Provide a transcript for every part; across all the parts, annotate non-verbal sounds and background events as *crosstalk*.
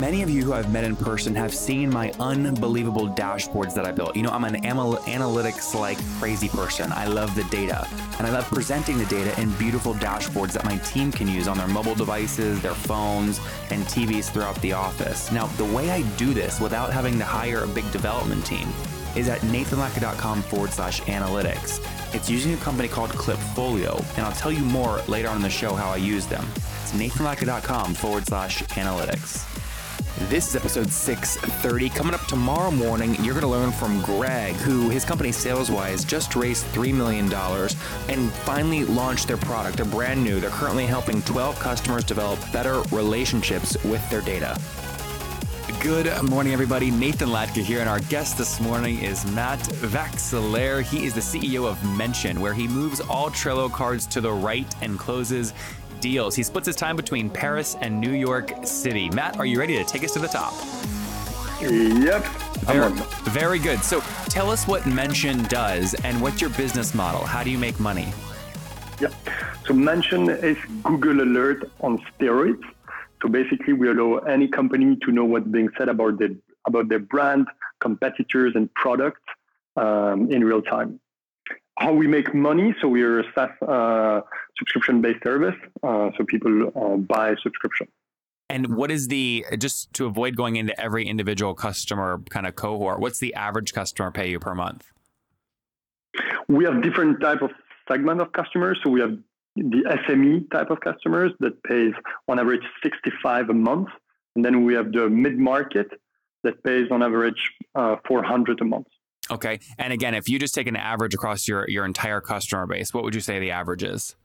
Many of you who I've met in person have seen my unbelievable dashboards that I built. You know, I'm an anal- analytics like crazy person. I love the data and I love presenting the data in beautiful dashboards that my team can use on their mobile devices, their phones, and TVs throughout the office. Now, the way I do this without having to hire a big development team is at nathanlatka.com forward slash analytics. It's using a company called Klipfolio, and I'll tell you more later on in the show how I use them. It's nathanlatka.com forward slash analytics. This is episode 630. Coming up tomorrow morning, you're going to learn from Greg, who his company SalesWise just raised $3 million and finally launched their product. They're brand new. They're currently helping 12 customers develop better relationships with their data. Good morning, everybody. Nathan Latka here, and our guest this morning is Matt Vaxelaire. He is the CEO of Mention, where he moves all Trello cards to the right and closes deals. He splits his time between Paris and New York City. Matt, are you ready to take us to the top? Yep. Very, very good. So tell us what Mention does and what's your business model. How do you make money? Yep. So Mention is Google Alert on steroids. So basically, we allow any company to know what's being said about their about their brand, competitors, and products um, in real time. How we make money? So we are a SaaS uh, subscription-based service. Uh, so people uh, buy subscription. And what is the just to avoid going into every individual customer kind of cohort? What's the average customer pay you per month? We have different type of segment of customers. So we have the SME type of customers that pays on average 65 a month. And then we have the mid market that pays on average uh, 400 a month. Okay. And again, if you just take an average across your, your entire customer base, what would you say the average is?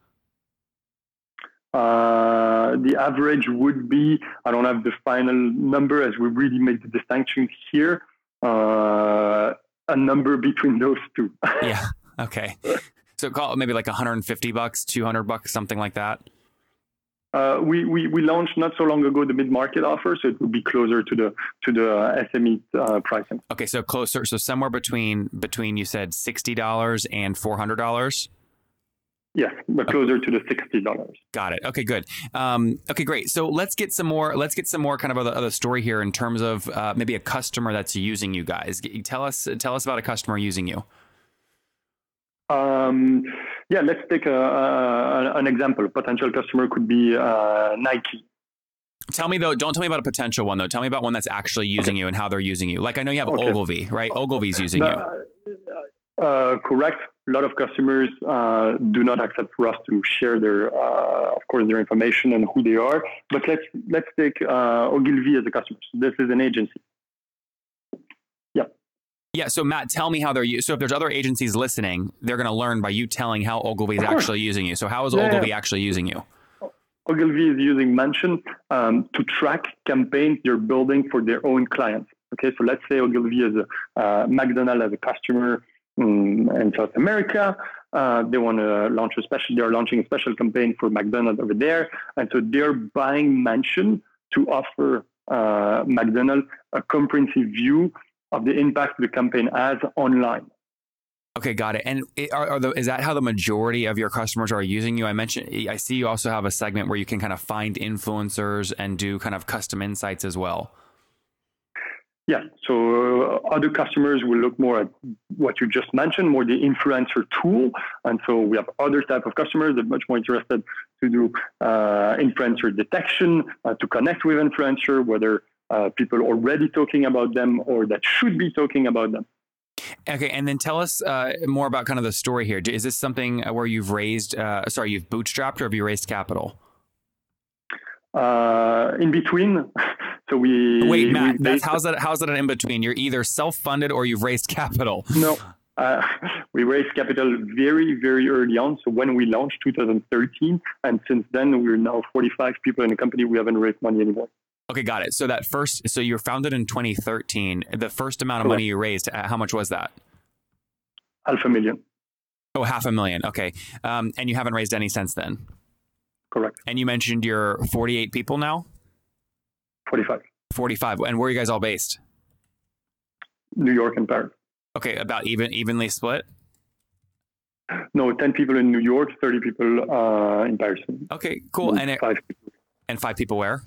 Uh, the average would be, I don't have the final number as we really make the distinction here, uh, a number between those two. yeah. Okay. *laughs* So call it maybe like 150 bucks, 200 bucks, something like that. Uh, we, we, we launched not so long ago the mid market offer, so it would be closer to the to the SME uh, pricing. Okay, so closer, so somewhere between between you said sixty dollars and four hundred dollars. Yes, but closer to the sixty dollars. Got it. Okay, good. Um, okay, great. So let's get some more. Let's get some more kind of other, other story here in terms of uh, maybe a customer that's using you guys. Tell us tell us about a customer using you. Um, yeah, let's take a, a, an example. A potential customer could be uh, Nike. Tell me though, don't tell me about a potential one though. Tell me about one that's actually using okay. you and how they're using you. Like I know you have okay. Ogilvy, right? Ogilvy's using uh, you. Uh, correct. A lot of customers uh, do not accept for us to share their, uh, of course, their information and who they are. But let's let's take uh, Ogilvy as a customer. This is an agency. Yeah. So Matt, tell me how they're used. So if there's other agencies listening, they're going to learn by you telling how Ogilvy is actually using you. So how is yeah, Ogilvy actually using you? Ogilvy is using Mention um, to track campaigns they're building for their own clients. Okay, so let's say Ogilvy is a uh, McDonald's as a customer um, in South America. Uh, they want to launch a special. They're launching a special campaign for McDonald's over there, and so they're buying Mention to offer uh, McDonald's a comprehensive view of the impact the campaign has online. Okay, got it. And are, are the, is that how the majority of your customers are using you? I mentioned, I see you also have a segment where you can kind of find influencers and do kind of custom insights as well. Yeah. So uh, other customers will look more at what you just mentioned, more the influencer tool. And so we have other type of customers that are much more interested to do uh, influencer detection, uh, to connect with influencer, whether uh, people already talking about them or that should be talking about them. Okay, and then tell us uh, more about kind of the story here. Is this something where you've raised, uh, sorry, you've bootstrapped or have you raised capital? Uh, in between. *laughs* So we wait, Matt. We that's how's that? How's that an in between? You're either self-funded or you've raised *laughs* capital. No, uh, *laughs* we raised capital very, very early on. So when we launched 2013, and since then we're now 45 people in the company. We haven't raised money anymore. Okay, got it. So that first, so you were founded in 2013. The first amount of Correct. money you raised, uh, how much was that? Half a million. Oh, half a million. Okay. Um, and you haven't raised any since then. Correct. And you mentioned you're 48 people now? 45. 45. And where are you guys all based? New York and Paris. Okay, about even evenly split. No, 10 people in New York, 30 people uh, in Paris. Okay, cool. And it, five people. and five people where?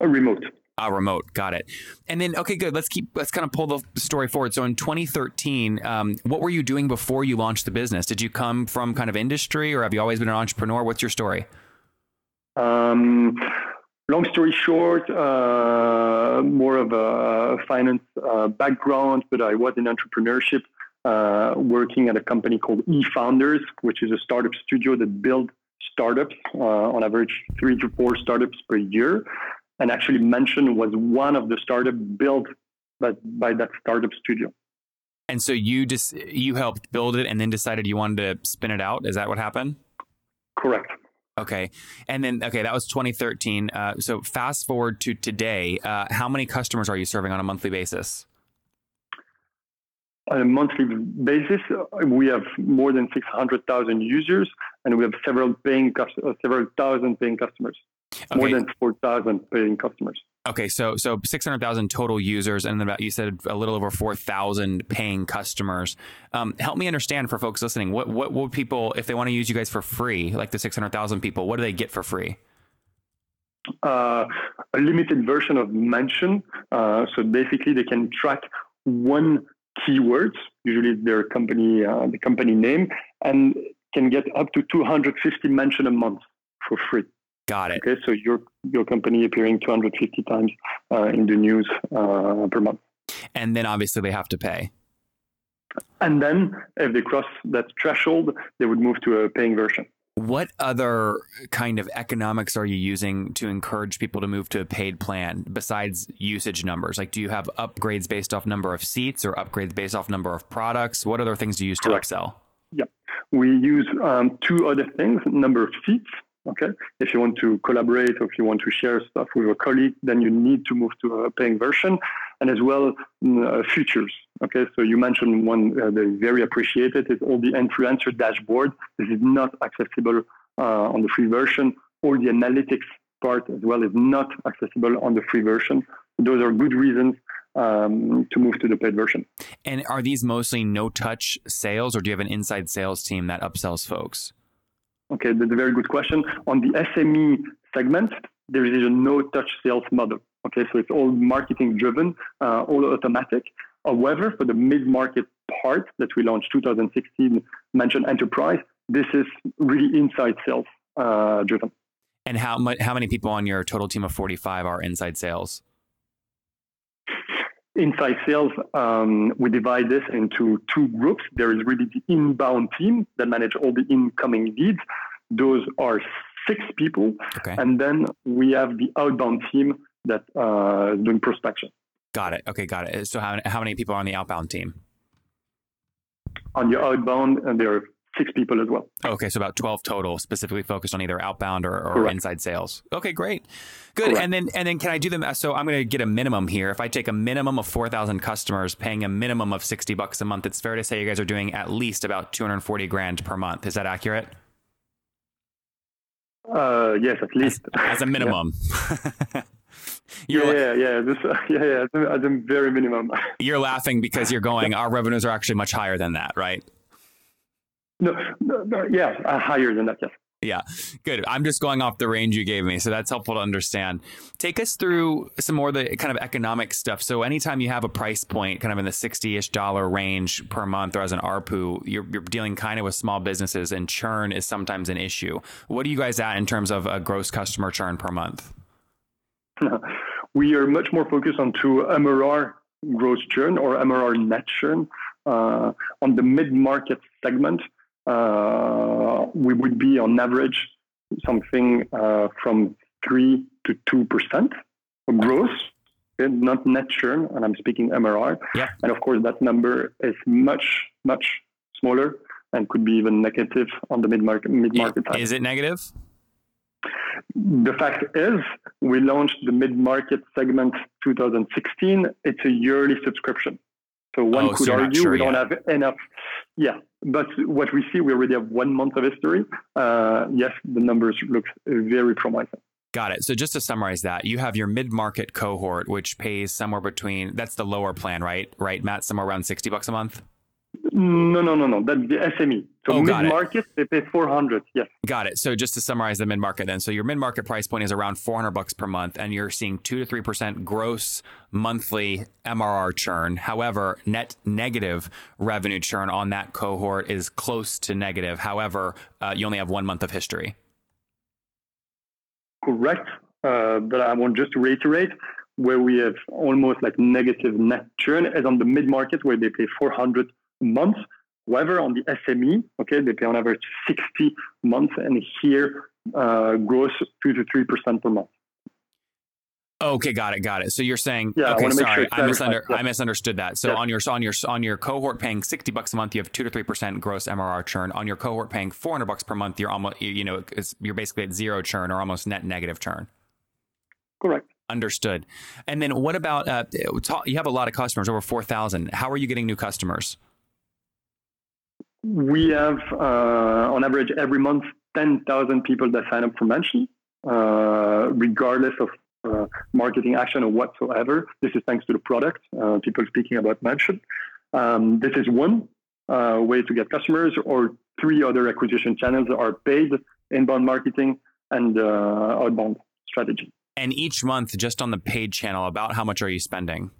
Uh, remote. Ah, remote. Got it. And then, okay, good. Let's keep. Let's kind of pull the story forward. So, in 2013, um, what were you doing before you launched the business? Did you come from kind of industry, or have you always been an entrepreneur? What's your story? Um, long story short, uh, more of a finance uh, background, but I was in entrepreneurship, uh, working at a company called eFounders, which is a startup studio that builds startups, uh, on average three to four startups per year. And actually, Mention was one of the startups built by, by that startup studio. And so you just you helped build it, and then decided you wanted to spin it out. Is that what happened? Correct. Okay. And then, okay, that was 2013. Uh, so fast forward to today. Uh, how many customers are you serving on a monthly basis? On a monthly basis, we have more than 600,000 users, and we have several paying uh, several thousand paying customers. More than 4,000 paying customers. Okay, so so six hundred thousand total users, and then about you said a little over four thousand paying customers. Um, help me understand for folks listening. What what would people if they want to use you guys for free, like the six hundred thousand people? What do they get for free? Uh, a limited version of Mention. Uh, so basically, they can track one keyword, usually their company, uh, the company name, and can get up to 250 mention a month for free. Got it. Okay, so your your company appearing 250 times uh, in the news uh, per month. And then obviously they have to pay. And then, if they cross that threshold, they would move to a paying version. What other kind of economics are you using to encourage people to move to a paid plan besides usage numbers? Like, do you have upgrades based off number of seats or upgrades based off number of products? What other things do you use to Correct. upsell? We use um, two other things: number of seats. Okay, if you want to collaborate or if you want to share stuff with a colleague, then you need to move to a paying version, and as well mm, uh, features. Okay, so you mentioned one uh, that is very appreciated is all the influencer dashboard. This is not accessible uh, on the free version, All the analytics part as well is not accessible on the free version. Those are good reasons um, to move to the paid version. And are these mostly no touch sales or do you have an inside sales team that upsells folks? Okay, that's a very good question. On the SME segment, there is a no-touch sales model. Okay, so it's all marketing driven, uh, all automatic. However, for the mid-market part that we launched 2016, Mention Enterprise, this is really inside sales uh, driven. And how how many people on your total team of 45 are inside sales? Inside sales, um, we divide this into two groups. There is really the inbound team that manage all the incoming leads. Those are six people. Okay. And then we have the outbound team that uh, is doing prospection. Got it. Okay, got it. So how, how many people are on the outbound team? On the outbound, and there are six people as well. Okay, so about 12 total, specifically focused on either outbound or, or inside sales. Okay, great. Good. Correct. And then and then can I do them so I'm going to get a minimum here. If I take a minimum of 4,000 customers paying a minimum of 60 bucks a month, it's fair to say you guys are doing at least about 240 grand per month. Is that accurate? Uh, yes, at least. As a *laughs* minimum. *laughs* Yeah, you're, yeah, yeah. This, uh, *laughs* yeah, yeah. At the, at the very minimum. you're laughing because you're going our revenues are actually much higher than that, right? No, no, no, yeah, uh, higher than that. Yes. Yeah, good. I'm just going off the range you gave me, so that's helpful to understand. Take us through some more of the kind of economic stuff. So, anytime you have a price point, kind of in the sixty-ish dollar range per month, or as an ARPU, you're, you're dealing kind of with small businesses, and churn is sometimes an issue. What are you guys at in terms of a gross customer churn per month? *laughs* we are much more focused on to MRR gross churn or MRR net churn. Uh, on the mid-market segment, uh, we would be on average something uh, from 3 to 2% growth, not net churn, and I'm speaking MRR. Yep. And of course, that number is much, much smaller and could be even negative on the mid-market, mid-market side. Is it negative? The fact is, we launched the mid-market segment 2016. It's a yearly subscription. So one Oh, could so argue sure we don't have enough. Yeah, but what we see, we already have one month of history. Uh, yes, the numbers look very promising. Got it. So just to summarize that, you have your mid-market cohort, which pays somewhere between that's the lower plan, right? Right, Matt, somewhere around sixty bucks a month. No, no, no, no. That's the SME. So Oh, mid-market, they pay 400. Yes. Got it. So just to summarize the mid market then. So your mid market price point is around 400 bucks per month and you're seeing 2 to 3% gross monthly MRR churn. However, net negative revenue churn on that cohort is close to negative. However, uh, you only have 1 month of history. correct. Uh, but I want just to reiterate where we have almost like negative net churn is on the mid market where they pay 400 a month. However, on the SME, okay, they pay on average 60 months, and here uh, grows two to three percent per month. Okay, got it, got it. So you're saying Yeah, okay, wanna sorry, sure I, misunder- Yeah. I misunderstood that. So Yeah. on your on your on your cohort paying 60 bucks a month, you have 2 to 3% gross MRR churn. On your cohort paying 400 bucks per month, you're almost you know, you're basically at zero churn or almost net negative churn. Correct. Understood. And then what about uh, talk, you have a lot of customers, over 4,000. How are you getting new customers? We have uh, on average every month 10,000 people that sign up for Mention, uh, regardless of uh, marketing action or whatsoever. This is thanks to the product. Uh, people speaking about Mention. Um, this is one uh, way to get customers, or three other acquisition channels are paid inbound marketing and uh, outbound strategy. And each month, just on the paid channel, about how much are you spending?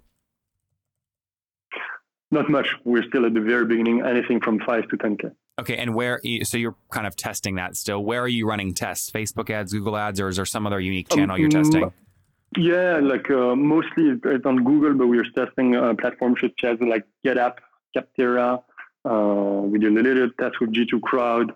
Not much. We're still at the very beginning. Anything from five to 10k. Okay, and where, so you're kind of testing that still. Where are you running tests? Facebook ads, Google ads, or is there some other unique channel you're Um, testing? Yeah, like uh, mostly it's on Google, but we're testing uh, platforms such as like GetApp, Capterra. Uh, we did a little test with G2 Crowd.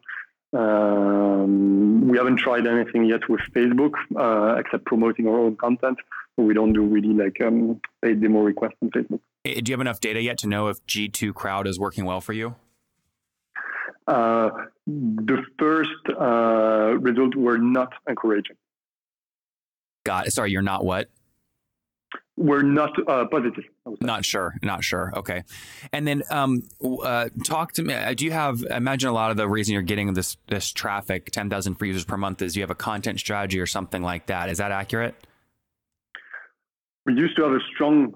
Um, we haven't tried anything yet with Facebook, uh, except promoting our own content. We don't do really like um, paid demo requests on Facebook. Eh, Do you have enough data yet to know if G2 Crowd is working well for you? Uh, the first uh, results were not encouraging. Got Sorry, you're not what? We're not uh, positive. I would say. Not sure. Not sure. Okay. And then um, uh, talk to me. uh, Do you have? I Imagine a lot of the reason you're getting this this traffic, ten thousand free users per month, is you have a content strategy or something like that. Is that accurate? we used to have a strong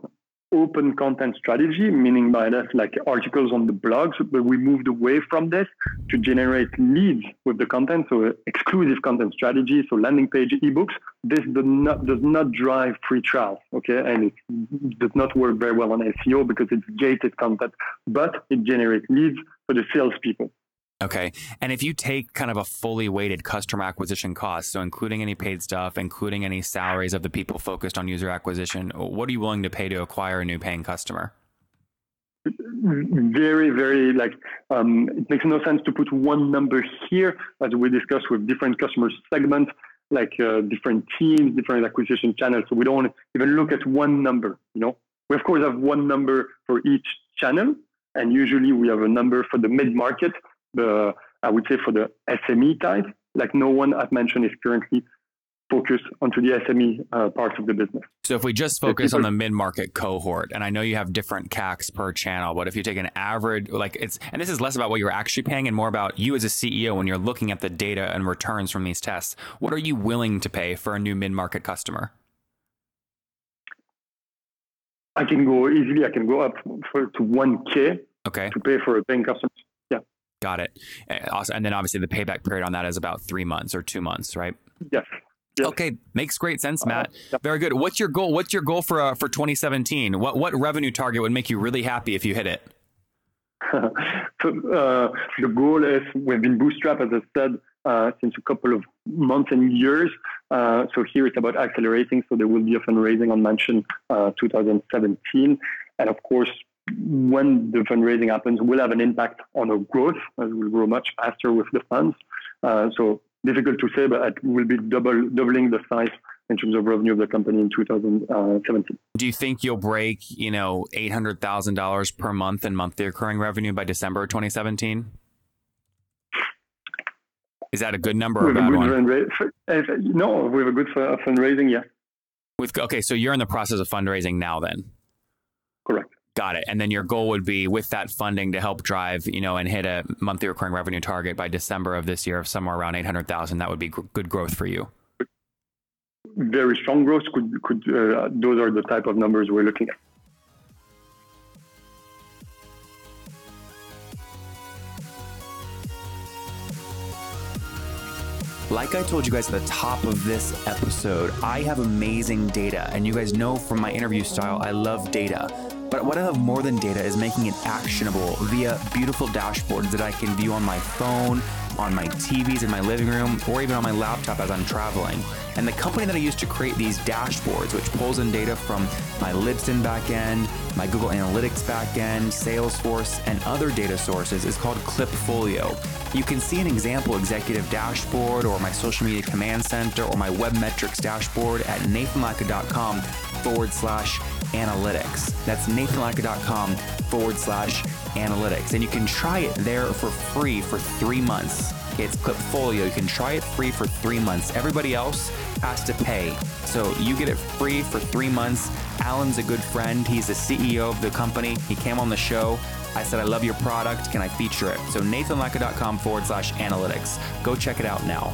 open content strategy, meaning by that like articles on the blogs, but we moved away from this to generate leads with the content, so exclusive content strategy, so landing page ebooks. This does not does not drive free trials, okay, and it does not work very well on SEO because it's gated content, but it generates leads for the salespeople. Okay. And if you take kind of a fully weighted customer acquisition cost, so including any paid stuff, including any salaries of the people focused on user acquisition, what are you willing to pay to acquire a new paying customer? very, very like um, it makes no sense to put one number here, as we discussed with different customer segments, like uh, different teams, different acquisition channels. So we don't even look at one number. You know, we of course have one number for each channel, and usually we have a number for the mid market. The I would say for the SME type, like no one I've mentioned is currently focused onto the SME uh, parts of the business. So if we just focus on the mid-market cohort, and I know you have different CACs per channel, but if you take an average, like it's, and this is less about what you're actually paying and more about you as a CEO when you're looking at the data and returns from these tests, what are you willing to pay for a new mid-market customer? I can go easily. I can go up for, to 1K Okay, to pay for a paying customer. Got it. Uh, and then obviously the payback period on that is about three months or two months, right? Yes. Yes. Okay, makes great sense, Matt. yeah. Very good. What's your goal? What's your goal for uh, for 2017? What what revenue target would make you really happy if you hit it? *laughs* so uh, the goal is we've been bootstrapped, as I said, uh, since a couple of months and years. Uh, so here it's about accelerating. So there will be a fundraising on Mention uh, 2017, and of course, when the fundraising happens, will have an impact on our growth as we'll grow much faster with the funds. Uh, so difficult to say, but it will be double doubling the size in terms of revenue of the company in 2017. Do you think you'll break, you know, eight hundred thousand dollars per month in monthly recurring revenue by December 2017? Is that a good number or a bad one? Fundra- no, we have a good fundraising, yeah. With okay, so you're in the process of fundraising now, then. Correct. Got it. And then your goal would be with that funding to help drive, you know, and hit a monthly recurring revenue target by December of this year of somewhere around 800,000. That would be good growth for you. Very strong growth. Could could uh, those are the type of numbers we're looking at. Like I told you guys at the top of this episode, I have amazing data, and you guys know from my interview style, I love data. But what I love more than data is making it actionable via beautiful dashboards that I can view on my phone, on my TVs in my living room, or even on my laptop as I'm traveling. And the company that I use to create these dashboards, which pulls in data from my Libsyn backend, my Google Analytics backend, Salesforce, and other data sources, is called Klipfolio. You can see an example executive dashboard or my social media command center or my web metrics dashboard at nathanlatka.com forward slash analytics. That's nathanlatka.com forward slash analytics. And you can try it there for free for three months. It's Klipfolio. You can try it free for three months. Everybody else has to pay. So you get it free for three months. Alan's a good friend. He's the CEO of the company. He came on the show. I said, I love your product. Can I feature it? So nathanlatka.com forward slash analytics. Go check it out now.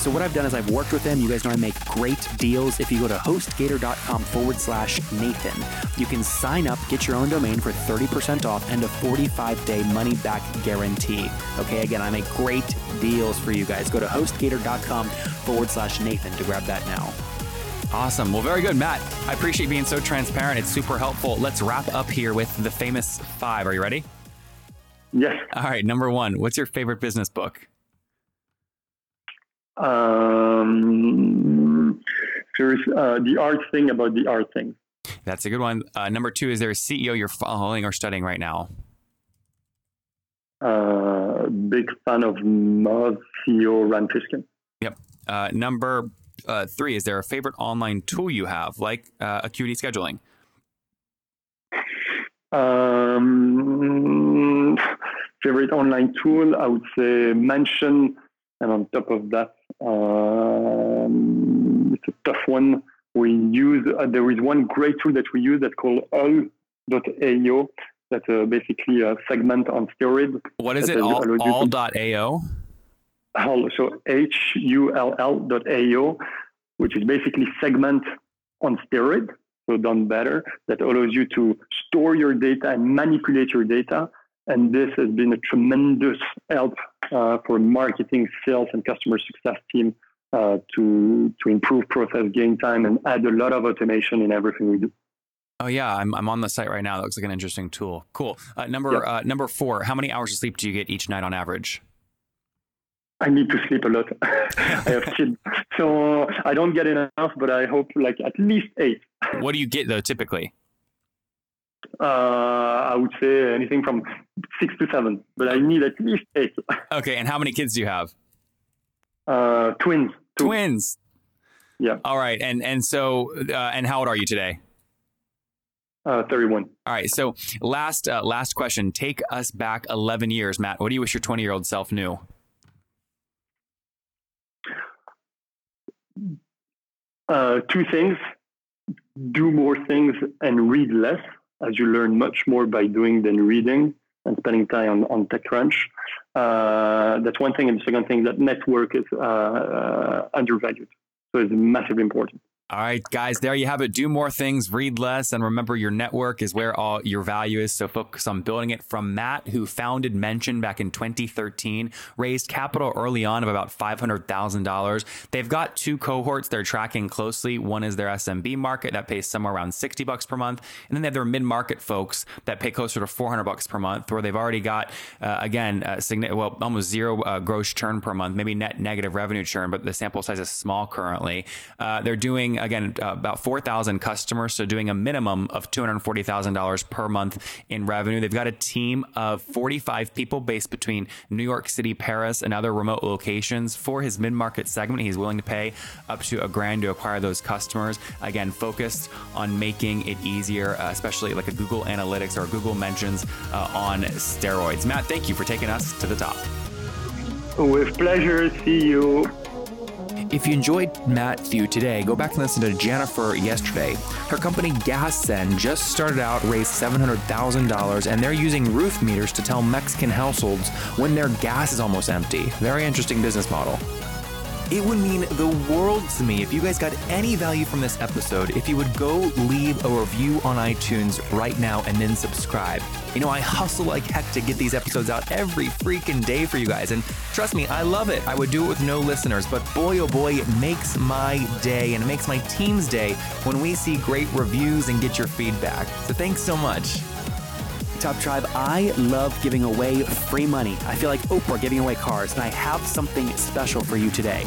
So what I've done is I've worked with them. You guys know I make great deals. If you go to hostgator.com forward slash Nathan, you can sign up, get your own domain for 30% off and a 45 day money back guarantee. Okay, again, I make great deals for you guys. Go to hostgator.com forward slash Nathan to grab that now. Awesome. Well, very good, Matt. I appreciate being so transparent. It's super helpful. Let's wrap up here with the famous five. Are you ready? Yes. All right. Number one, what's your favorite business book? Um, there's uh, the art thing about the art thing. That's a good one. Uh, number two, is there a CEO you're following or studying right now? Uh, big fan of Moz CEO Rand Fishkin. Yep. Uh, number uh, three, is there a favorite online tool you have, like uh, Acuity Scheduling? Um, favorite online tool, I would say Mention, and on top of that, um, it's a tough one. We use uh, there is one great tool that we use that's called all.ao. That's uh, basically a segment on steroids. What is it? All, to- all.ao? So H U L L dot AO, which is basically segment on steroid, so done better, that allows you to store your data and manipulate your data. And this has been a tremendous help uh, for marketing, sales, and customer success team uh, to to improve process gain time and add a lot of automation in everything we do. Oh yeah, I'm, I'm on the site right now. That looks like an interesting tool. Cool. Uh, number Yep. uh, number four. How many hours of sleep do you get each night on average? I need to sleep a lot. *laughs* I have kids, so I don't get enough, but I hope like at least eight. What do you get though typically? Uh, I would say anything from six to seven, but I need at least eight. *laughs* Okay, and how many kids do you have? Uh, twins. Two. Twins. Yeah, All right, and and so uh, and how old are you today? uh, 31. All right, so last uh, last question. Take us back 11 years, Matt. What do you wish your 20 year old self knew? Uh, two things do more things and read less, as you learn much more by doing than reading and spending time on, on TechCrunch. Uh, that's one thing. And the second thing, that network is uh, uh, undervalued. So it's massively important. All right, guys, there you have it. Do more things, read less, and remember your network is where all your value is. So focus on building it from Matt, who founded Mention back in 2013, raised capital early on of about $500,000. They've got two cohorts they're tracking closely. One is their SMB market that pays somewhere around 60 bucks per month. And then they have their mid market folks that pay closer to 400 bucks per month, where they've already got, uh, again, uh, signi- well, almost zero uh, gross churn per month, maybe net negative revenue churn, but the sample size is small currently. Uh, they're doing again uh, about 4,000 customers, so doing a minimum of $240,000 per month in revenue. They've got a team of 45 people based between New York City, Paris, and other remote locations. For his mid market segment, he's willing to pay up to a grand to acquire those customers. Again, focused on making it easier, uh, especially like a Google Analytics or Google Mentions uh, on steroids. Matt, thank you for taking us to the top. With pleasure. See you. If you enjoyed Matthew today, go back and listen to Jennifer yesterday. Her company GasSend just started out, raised $700,000, and they're using roof meters to tell Mexican households when their gas is almost empty. Very interesting business model. It would mean the world to me if you guys got any value from this episode if you would go leave a review on iTunes right now and then subscribe. You know, I hustle like heck to get these episodes out every freaking day for you guys. And trust me, I love it. I would do it with no listeners, but boy, oh boy, it makes my day and it makes my team's day when we see great reviews and get your feedback. So thanks so much. Top Tribe, I love giving away free money. I feel like Oprah giving away cars, and I have something special for you today.